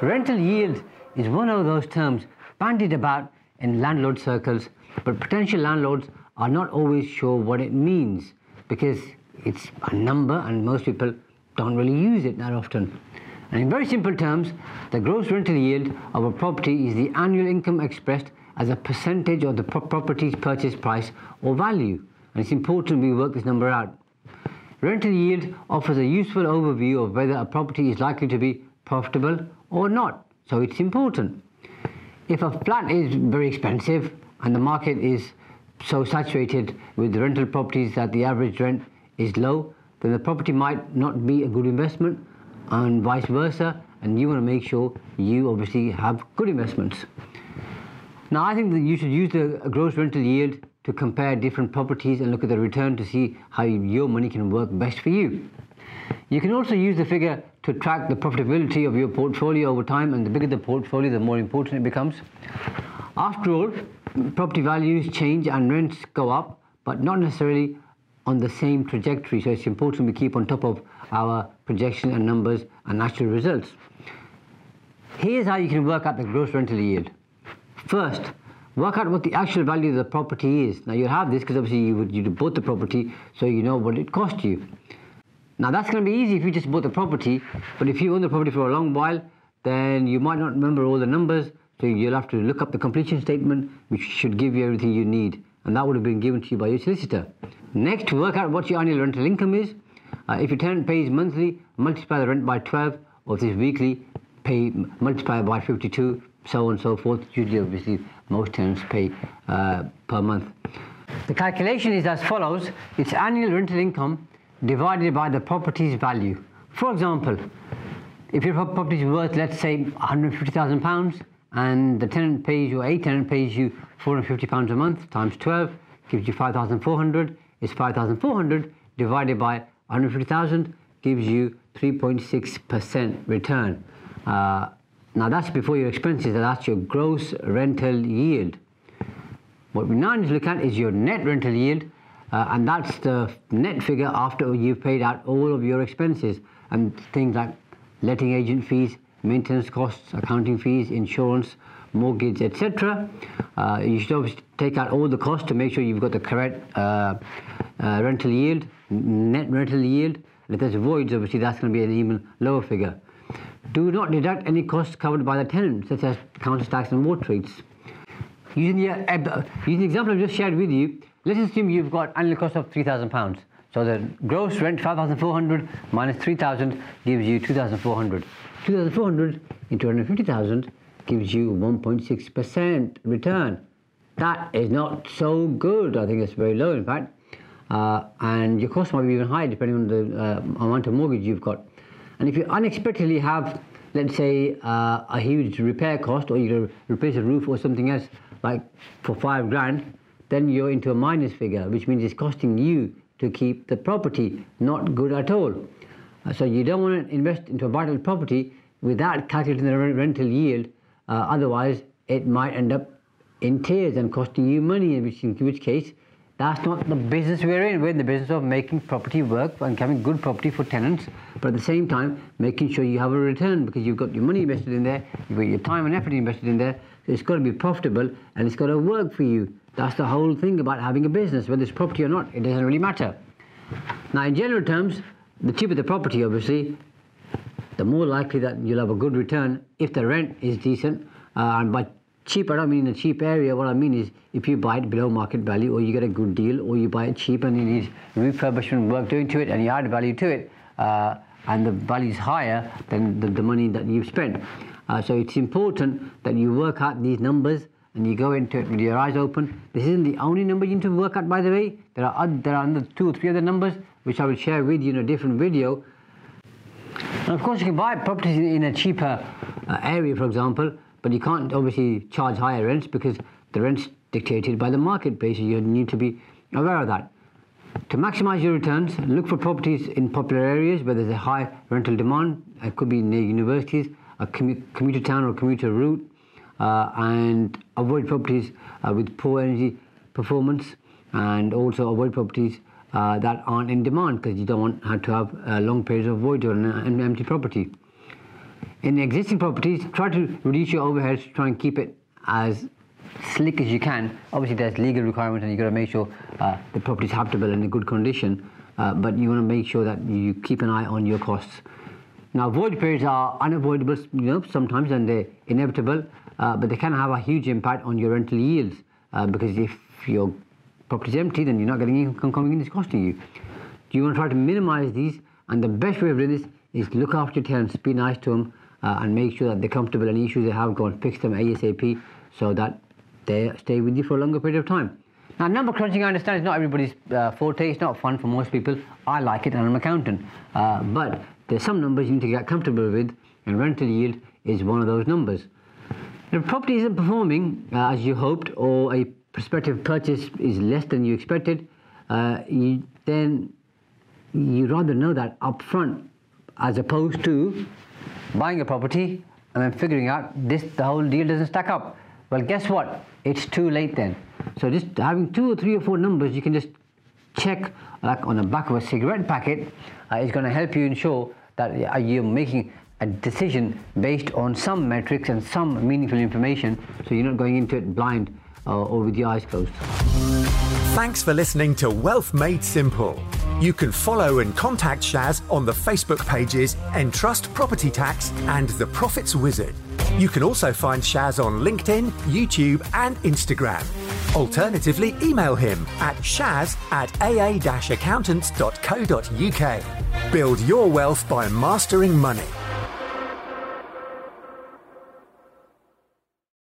Rental yield is one of those terms bandied about in landlord circles, but potential landlords are not always sure what it means because it's a number and most people don't really use it that often. And in very simple terms, the gross rental yield of a property is the annual income expressed as a percentage of the pro- property's purchase price or value. And it's important we work this number out. Rental yield offers a useful overview of whether a property is likely to be profitable or not. So it's important. If a flat is very expensive and the market is so saturated with rental properties that the average rent is low, then the property might not be a good investment and vice versa. And you want to make sure you obviously have good investments. Now, I think that you should use the gross rental yield to compare different properties and look at the return to see how your money can work best for you. You can also use the figure to track the profitability of your portfolio over time, and the bigger the portfolio, the more important it becomes. After all, property values change and rents go up, but not necessarily on the same trajectory. So it's important we keep on top of our projection and numbers and actual results. Here's how you can work out the gross rental yield. First, work out what the actual value of the property is. Now you'll have this because obviously you would you bought the property, so you know what it cost you. Now that's going to be easy if you just bought the property, but if you own the property for a long while, then you might not remember all the numbers, so you'll have to look up the completion statement, which should give you everything you need, and that would have been given to you by your solicitor. Next, work out what your annual rental income is. Uh, if your tenant pays monthly, multiply the rent by 12, or if it's weekly, pay multiply by 52, so on and so forth. Usually, obviously, most tenants pay uh, per month. The calculation is as follows: it's annual rental income divided by the property's value. For example, if your property is worth, let's say, 150,000 pounds, and the tenant pays you, a tenant pays you 450 pounds a month times 12 gives you 5,400. Is 5,400 divided by 150,000 gives you 3.6% return. Uh, now that's before your expenses. That's your gross rental yield. What we now need to look at is your net rental yield, uh, and that's the net figure after you've paid out all of your expenses and things like letting agent fees, maintenance costs, accounting fees, insurance, mortgage, etc. Uh, you should obviously take out all the costs to make sure you've got the correct uh, uh rental yield, net rental yield. And if there's voids, obviously that's going to be an even lower figure. Do not deduct any costs covered by the tenant, such as council tax and water rates. Using the, uh, using the example I've just shared with you, let's assume you've got annual cost of £3,000. So the gross rent 5,400 minus 3,000 gives you 2,400. 2,400 into 150,000 gives you 1.6% return. That is not so good. I think it's very low, in fact. Uh, and your cost might be even higher depending on the uh, amount of mortgage you've got. And if you unexpectedly have, let's say, uh, a huge repair cost, or you replace a roof or something else, like for five grand, then you're into a minus figure, which means it's costing you to keep the property not good at all. Uh, so you don't want to invest into a vital property without calculating the rental yield. Uh, otherwise, it might end up in tears and costing you money, in which, in which case that's not the business we're in. We're in the business of making property work and having good property for tenants, but at the same time, making sure you have a return because you've got your money invested in there, you've got your time and effort invested in there. It's got to be profitable and it's got to work for you. That's the whole thing about having a business. Whether it's property or not, it doesn't really matter. Now, in general terms, the cheaper the property, obviously, the more likely that you'll have a good return if the rent is decent. Uh, and by cheap, I don't mean a cheap area. What I mean is if you buy it below market value, or you get a good deal, or you buy it cheap and you need refurbishment work doing to it, and you add value to it, uh, and the value is higher than the, the money that you've spent. Uh, so it's important that you work out these numbers and you go into it with your eyes open. This isn't the only number you need to work out, by the way. There are other, there are two or three other numbers which I will share with you in a different video. And of course, you can buy properties in a cheaper uh, area, for example, but you can't obviously charge higher rents because the rent's dictated by the market marketplace. You need to be aware of that. To maximize your returns, look for properties in popular areas where there's a high rental demand. It could be near universities, a commu- commuter town or commuter route, uh, and avoid properties uh, with poor energy performance, and also avoid properties uh, that aren't in demand because you don't want to have uh, long periods of void or an empty property. In existing properties, try to reduce your overheads, try and keep it as slick as you can. Obviously, there's legal requirements, and you've got to make sure uh, the property is habitable and in good condition. Uh, but you want to make sure that you keep an eye on your costs. Now, void periods are unavoidable, you know, sometimes, and they're inevitable, uh, but they can have a huge impact on your rental yields uh, because if your property is empty, then you're not getting income coming in; it's costing you. Do You want to try to minimize these, and the best way of doing this is look after your tenants, be nice to them, uh, and make sure that they're comfortable. Any issues they have, go and fix them ASAP, so that they stay with you for a longer period of time. Now, number crunching, I understand, is not everybody's uh, forte. It's not fun for most people. I like it, and I'm an accountant. Uh, but there's some numbers you need to get comfortable with, and rental yield is one of those numbers. If a property isn't performing uh, as you hoped, or a prospective purchase is less than you expected, uh, you, then you'd rather know that upfront, as opposed to buying a property and then figuring out this the whole deal doesn't stack up. Well, guess what? It's too late then. So just having two or three or four numbers, you can just check like on the back of a cigarette packet uh, is going to help you ensure that you're making a decision based on some metrics and some meaningful information so you're not going into it blind uh, or with your eyes closed. Thanks for listening to Wealth Made Simple. You can follow and contact Shaz on the Facebook pages Entrust Property Tax and The Profits Wizard. You can also find Shaz on LinkedIn, YouTube, and Instagram. Alternatively, email him at shaz at aa accountants.co.uk. Build your wealth by mastering money.